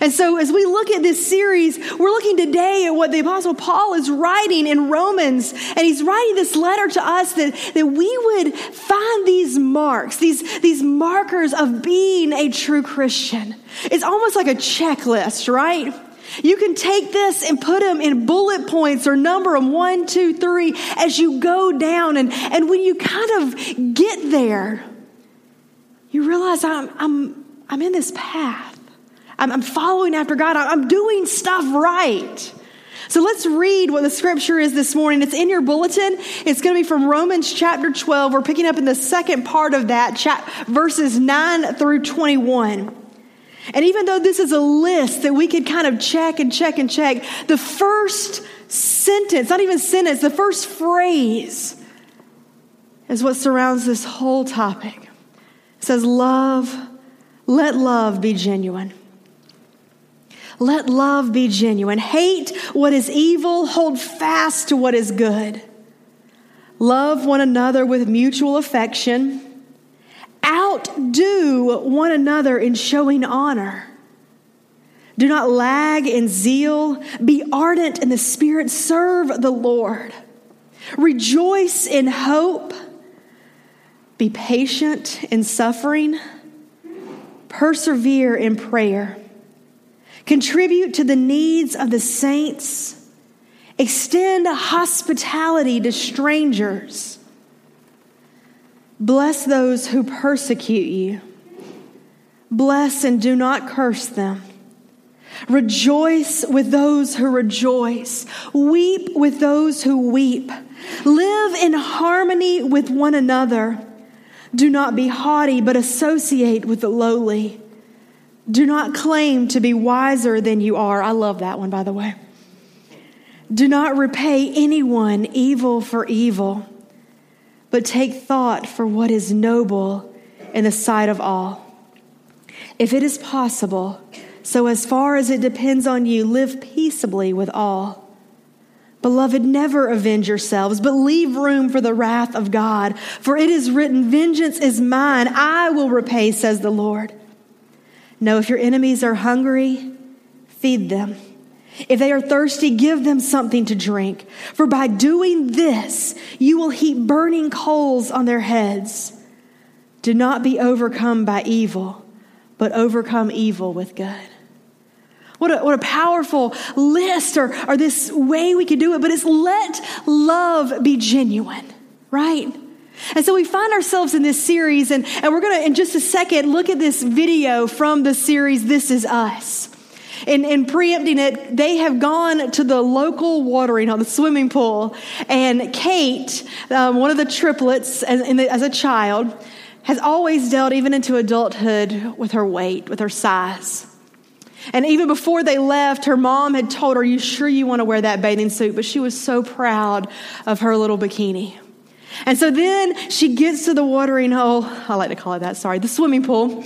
And so, as we look at this series, we're looking today at what the Apostle Paul is writing in Romans. And he's writing this letter to us that, that we would find these marks, these, these markers of being a true Christian. It's almost like a checklist, right? You can take this and put them in bullet points or number them one, two, three as you go down. And, and when you kind of get there, you realize I'm, I'm, I'm in this path. I'm, I'm following after God. I'm doing stuff right. So let's read what the scripture is this morning. It's in your bulletin. It's going to be from Romans chapter 12. We're picking up in the second part of that, chat, verses 9 through 21. And even though this is a list that we could kind of check and check and check, the first sentence, not even sentence, the first phrase is what surrounds this whole topic. It says, Love, let love be genuine. Let love be genuine. Hate what is evil, hold fast to what is good. Love one another with mutual affection. Outdo one another in showing honor. Do not lag in zeal. Be ardent in the Spirit. Serve the Lord. Rejoice in hope. Be patient in suffering. Persevere in prayer. Contribute to the needs of the saints. Extend hospitality to strangers. Bless those who persecute you. Bless and do not curse them. Rejoice with those who rejoice. Weep with those who weep. Live in harmony with one another. Do not be haughty, but associate with the lowly. Do not claim to be wiser than you are. I love that one, by the way. Do not repay anyone evil for evil, but take thought for what is noble in the sight of all. If it is possible, so as far as it depends on you, live peaceably with all. Beloved, never avenge yourselves, but leave room for the wrath of God. For it is written, Vengeance is mine, I will repay, says the Lord. No, if your enemies are hungry, feed them. If they are thirsty, give them something to drink. For by doing this, you will heap burning coals on their heads. Do not be overcome by evil, but overcome evil with good. What a, what a powerful list or, or this way we could do it, but it's let love be genuine, right? And so we find ourselves in this series, and, and we're going to, in just a second, look at this video from the series This Is Us. In, in preempting it, they have gone to the local watering hole, the swimming pool, and Kate, um, one of the triplets as, the, as a child, has always dealt, even into adulthood, with her weight, with her size. And even before they left, her mom had told her, Are you sure you want to wear that bathing suit? But she was so proud of her little bikini. And so then she gets to the watering hole. I like to call it that, sorry, the swimming pool.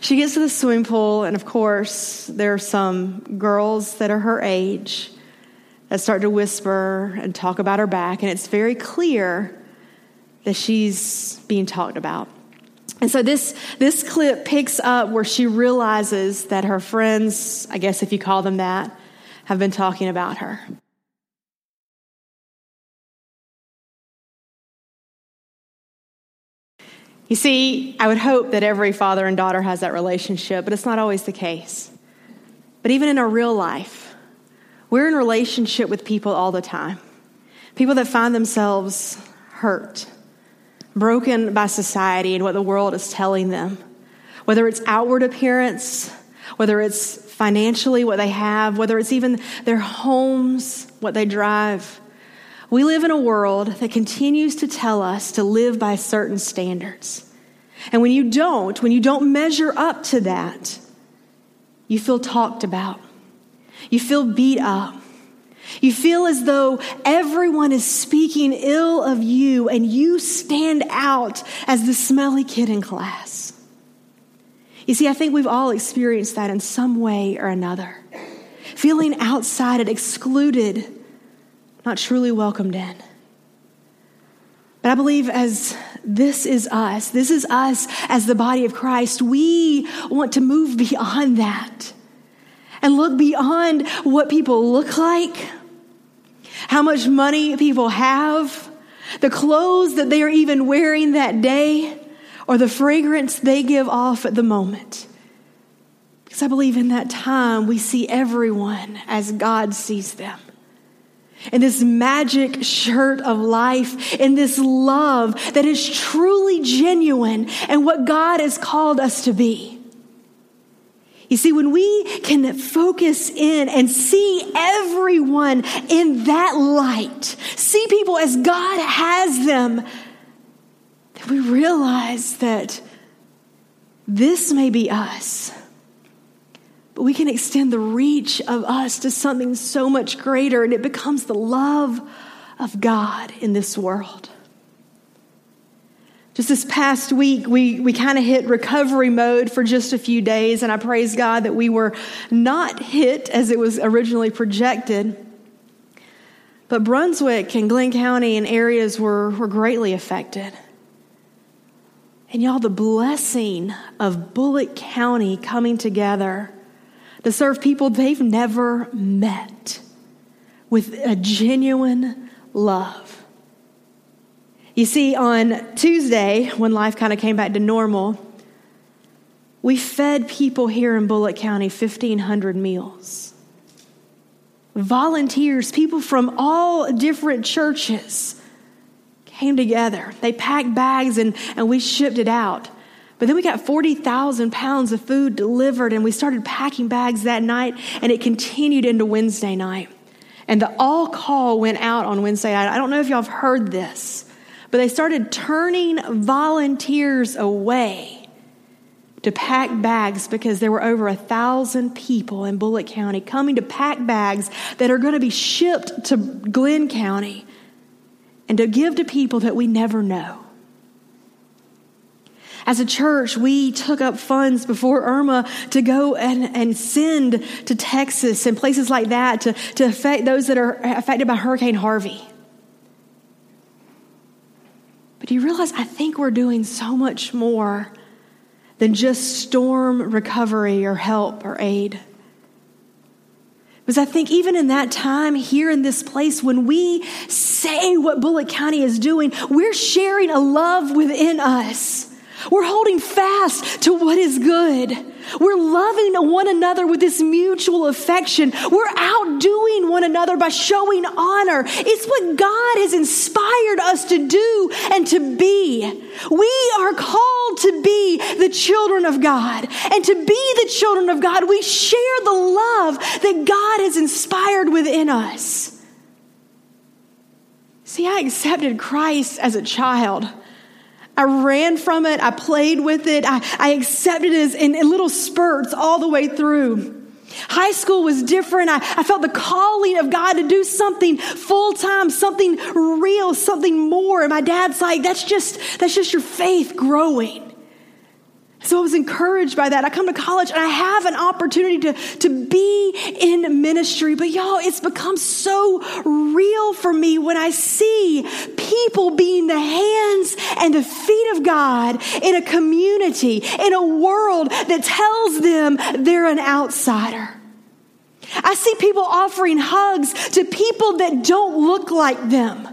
she gets to the swimming pool, and of course, there are some girls that are her age that start to whisper and talk about her back, and it's very clear that she's being talked about. And so this, this clip picks up where she realizes that her friends, I guess if you call them that, have been talking about her. You see, I would hope that every father and daughter has that relationship, but it's not always the case. But even in our real life, we're in relationship with people all the time. People that find themselves hurt, broken by society and what the world is telling them. Whether it's outward appearance, whether it's financially what they have, whether it's even their homes, what they drive. We live in a world that continues to tell us to live by certain standards. And when you don't, when you don't measure up to that, you feel talked about. You feel beat up. You feel as though everyone is speaking ill of you and you stand out as the smelly kid in class. You see, I think we've all experienced that in some way or another. Feeling outside, and excluded, not truly welcomed in. But I believe as This is us. This is us as the body of Christ. We want to move beyond that and look beyond what people look like, how much money people have, the clothes that they are even wearing that day, or the fragrance they give off at the moment. Because I believe in that time we see everyone as God sees them in this magic shirt of life, in this love that is truly genuine and what God has called us to be. You see, when we can focus in and see everyone in that light, see people as God has them, then we realize that this may be us but we can extend the reach of us to something so much greater, and it becomes the love of God in this world. Just this past week, we, we kind of hit recovery mode for just a few days, and I praise God that we were not hit as it was originally projected. But Brunswick and Glynn County and areas were, were greatly affected. And y'all, the blessing of Bulloch County coming together to serve people they've never met with a genuine love. You see, on Tuesday, when life kind of came back to normal, we fed people here in Bulloch County 1,500 meals. Volunteers, people from all different churches came together. They packed bags and, and we shipped it out. But then we got 40,000 pounds of food delivered, and we started packing bags that night, and it continued into Wednesday night. And the all call went out on Wednesday night. I don't know if y'all have heard this, but they started turning volunteers away to pack bags because there were over a thousand people in Bulloch County coming to pack bags that are going to be shipped to Glynn County and to give to people that we never know. As a church, we took up funds before Irma to go and, and send to Texas and places like that to, to affect those that are affected by Hurricane Harvey. But do you realize I think we're doing so much more than just storm recovery or help or aid? Because I think even in that time here in this place, when we say what Bulloch County is doing, we're sharing a love within us we're holding fast to what is good. We're loving one another with this mutual affection. We're outdoing one another by showing honor. It's what God has inspired us to do and to be. We are called to be the children of God. And to be the children of God, we share the love that God has inspired within us. See, I accepted Christ as a child. I ran from it. I played with it. I, I accepted it in, in little spurts all the way through. High school was different. I, I, felt the calling of God to do something full time, something real, something more. And my dad's like, that's just, that's just your faith growing. So I was encouraged by that. I come to college and I have an opportunity to, to be in ministry. But y'all, it's become so real for me when I see people being the hands and the feet of God in a community, in a world that tells them they're an outsider. I see people offering hugs to people that don't look like them.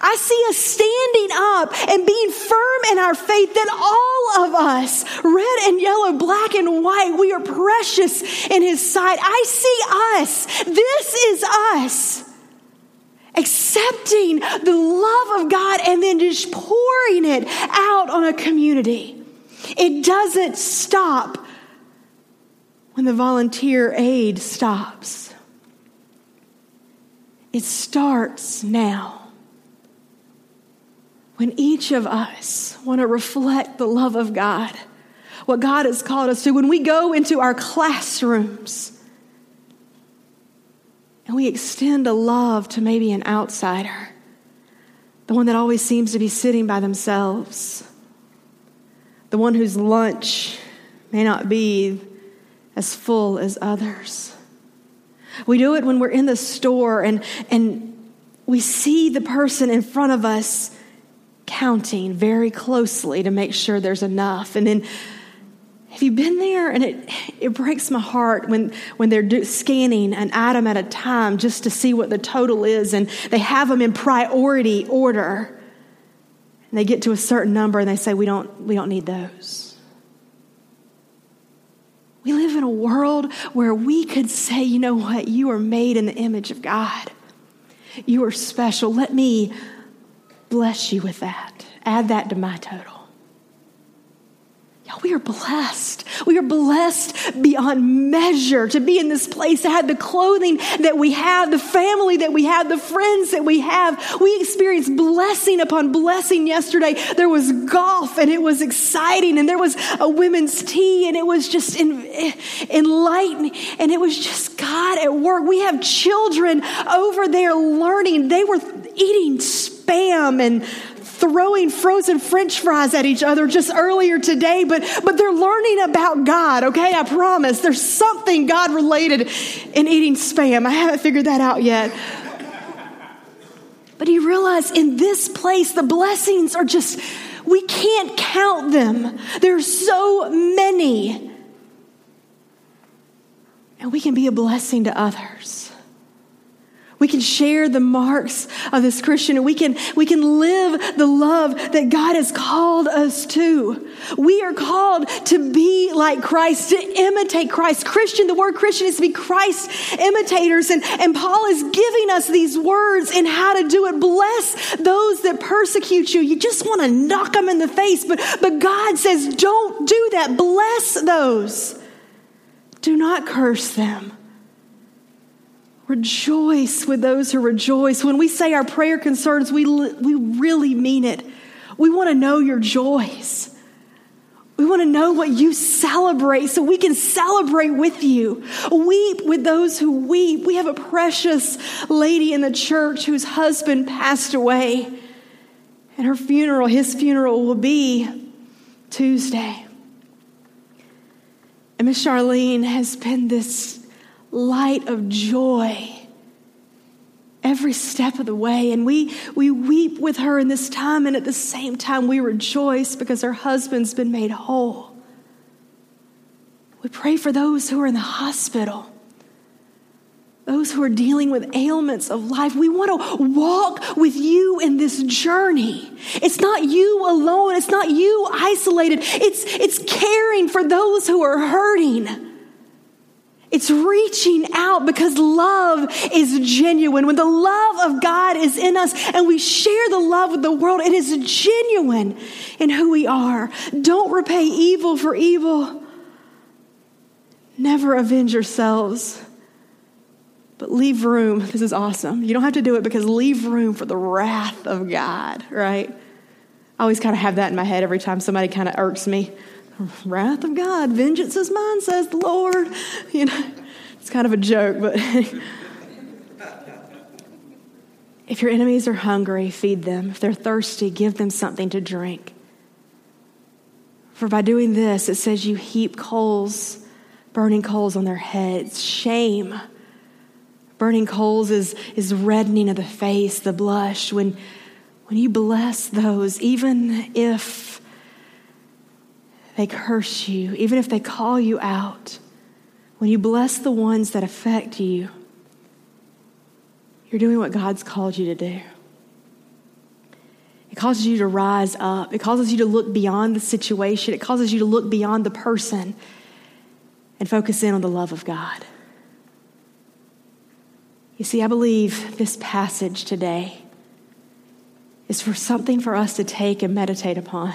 I see us standing up and being firm in our faith that all of us, red and yellow, black and white, we are precious in His sight. I see us. This is us. Accepting the love of God and then just pouring it out on a community. It doesn't stop when the volunteer aid stops. It starts now when each of us want to reflect the love of God, what God has called us to, when we go into our classrooms and we extend a love to maybe an outsider, the one that always seems to be sitting by themselves, the one whose lunch may not be as full as others. We do it when we're in the store and, and we see the person in front of us counting very closely to make sure there's enough. And then, have you been there? And it, it breaks my heart when, when they're do, scanning an item at a time just to see what the total is, and they have them in priority order. And they get to a certain number and they say, We don't, we don't need those. We live in a world where we could say, You know what? You are made in the image of God. You are special. Let me bless you with that. Add that to my total. Y'all, We are blessed. We are blessed beyond measure to be in this place, to have the clothing that we have, the family that we have, the friends that we have. We experienced blessing upon blessing yesterday. There was golf and it was exciting, and there was a women's tea, and it was just enlightening, and it was just God at work. We have children over there learning. They were eating spam and throwing frozen french fries at each other just earlier today, but, but they're learning about God, okay? I promise. There's something God related in eating spam. I haven't figured that out yet. But he realized in this place, the blessings are just, we can't count them. There's so many. And we can be a blessing to others. We can share the marks of this Christian we can, we can live the love that God has called us to. We are called to be like Christ, to imitate Christ. Christian, the word Christian is to be Christ imitators. And, and Paul is giving us these words in how to do it. Bless those that persecute you. You just want to knock them in the face, but, but God says, don't do that. Bless those. Do not curse them. Rejoice with those who rejoice. When we say our prayer concerns, we, we really mean it. We want to know your joys. We want to know what you celebrate so we can celebrate with you. Weep with those who weep. We have a precious lady in the church whose husband passed away, and her funeral, his funeral, will be Tuesday. And Miss Charlene has been this light of joy every step of the way. And we, we weep with her in this time, and at the same time, we rejoice because her husband's been made whole. We pray for those who are in the hospital, those who are dealing with ailments of life. We want to walk with you in this journey. It's not you alone, it's not you isolated, it's, it's caring for those who are hurting. It's reaching out because love is genuine. When the love of God is in us and we share the love with the world, it is genuine in who we are. Don't repay evil for evil. Never avenge yourselves. But leave room. This is awesome. You don't have to do it because leave room for the wrath of God, right? I always kind of have that in my head every time somebody kind of irks me wrath of God, vengeance is mine, says the Lord. You know, it's kind of a joke, but if your enemies are hungry, feed them. If they're thirsty, give them something to drink. For by doing this, it says you heap coals, burning coals on their heads. Shame. Burning coals is, is reddening of the face, the blush. When, when you bless those, even if they curse you, even if they call you out, when you bless the ones that affect you, you're doing what God's called you to do. It causes you to rise up. It causes you to look beyond the situation. It causes you to look beyond the person and focus in on the love of God. You see, I believe this passage today is for something for us to take and meditate upon.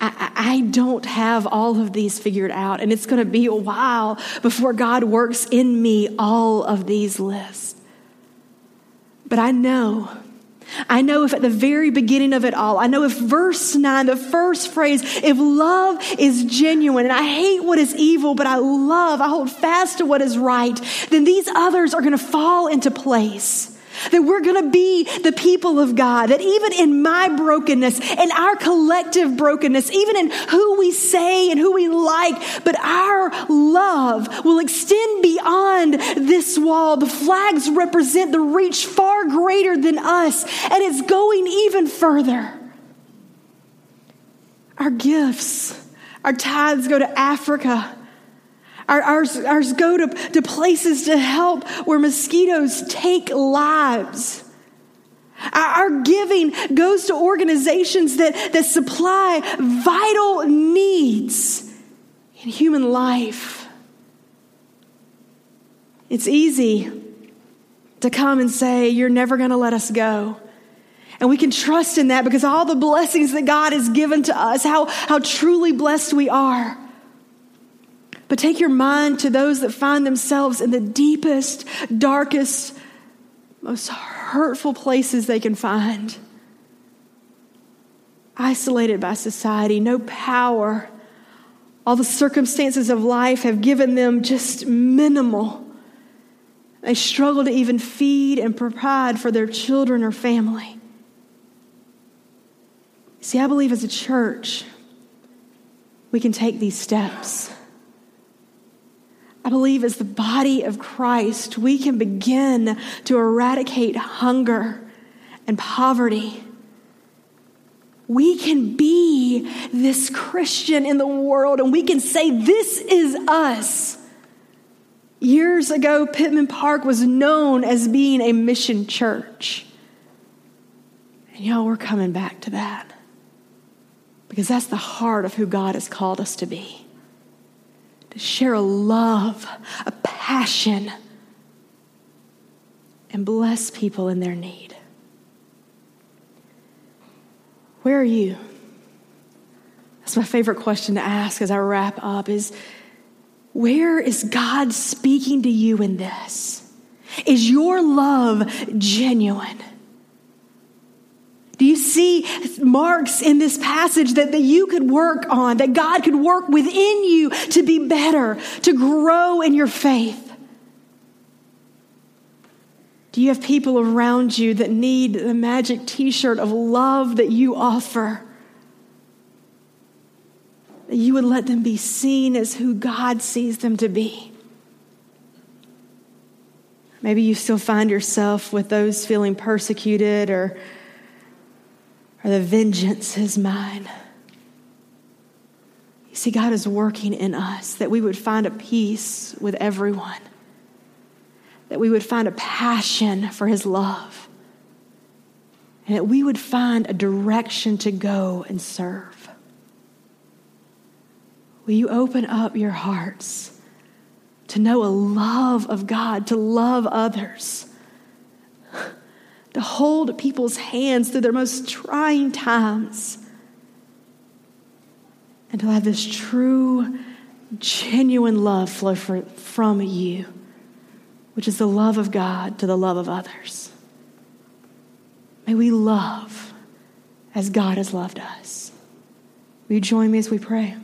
I, don't have all of these figured out, and it's going to be a while before God works in me all of these lists. But I know, I know if at the very beginning of it all, I know if verse 9, the first phrase, if love is genuine, and I hate what is evil, but I love, I hold fast to what is right, then these others are going to fall into place. That we're going to be the people of God. That even in my brokenness and our collective brokenness, even in who we say and who we like, but our love will extend beyond this wall. The flags represent the reach far greater than us, and it's going even further. Our gifts, our tithes go to Africa. Our, ours, ours go to, to places to help where mosquitoes take lives. Our giving goes to organizations that, that supply vital needs in human life. It's easy to come and say, You're never going to let us go. And we can trust in that because all the blessings that God has given to us, how, how truly blessed we are. But take your mind to those that find themselves in the deepest, darkest, most hurtful places they can find. Isolated by society, no power. All the circumstances of life have given them just minimal. They struggle to even feed and provide for their children or family. See, I believe as a church, we can take these steps. I believe as the body of Christ, we can begin to eradicate hunger and poverty. We can be this Christian in the world and we can say, This is us. Years ago, Pittman Park was known as being a mission church. And y'all, we're coming back to that because that's the heart of who God has called us to be share a love, a passion, and bless people in their need. Where are you? That's my favorite question to ask as I wrap up is where is God speaking to you in this? Is your love genuine? Do you see marks in this passage that, that you could work on, that God could work within you to be better, to grow in your faith? Do you have people around you that need the magic t shirt of love that you offer? That you would let them be seen as who God sees them to be. Maybe you still find yourself with those feeling persecuted or or the vengeance is mine. You see, God is working in us that we would find a peace with everyone, that we would find a passion for His love, and that we would find a direction to go and serve. Will you open up your hearts to know a love of God, to love others? To hold people's hands through their most trying times, and to have this true, genuine love flow from you, which is the love of God to the love of others. May we love as God has loved us. Will you join me as we pray?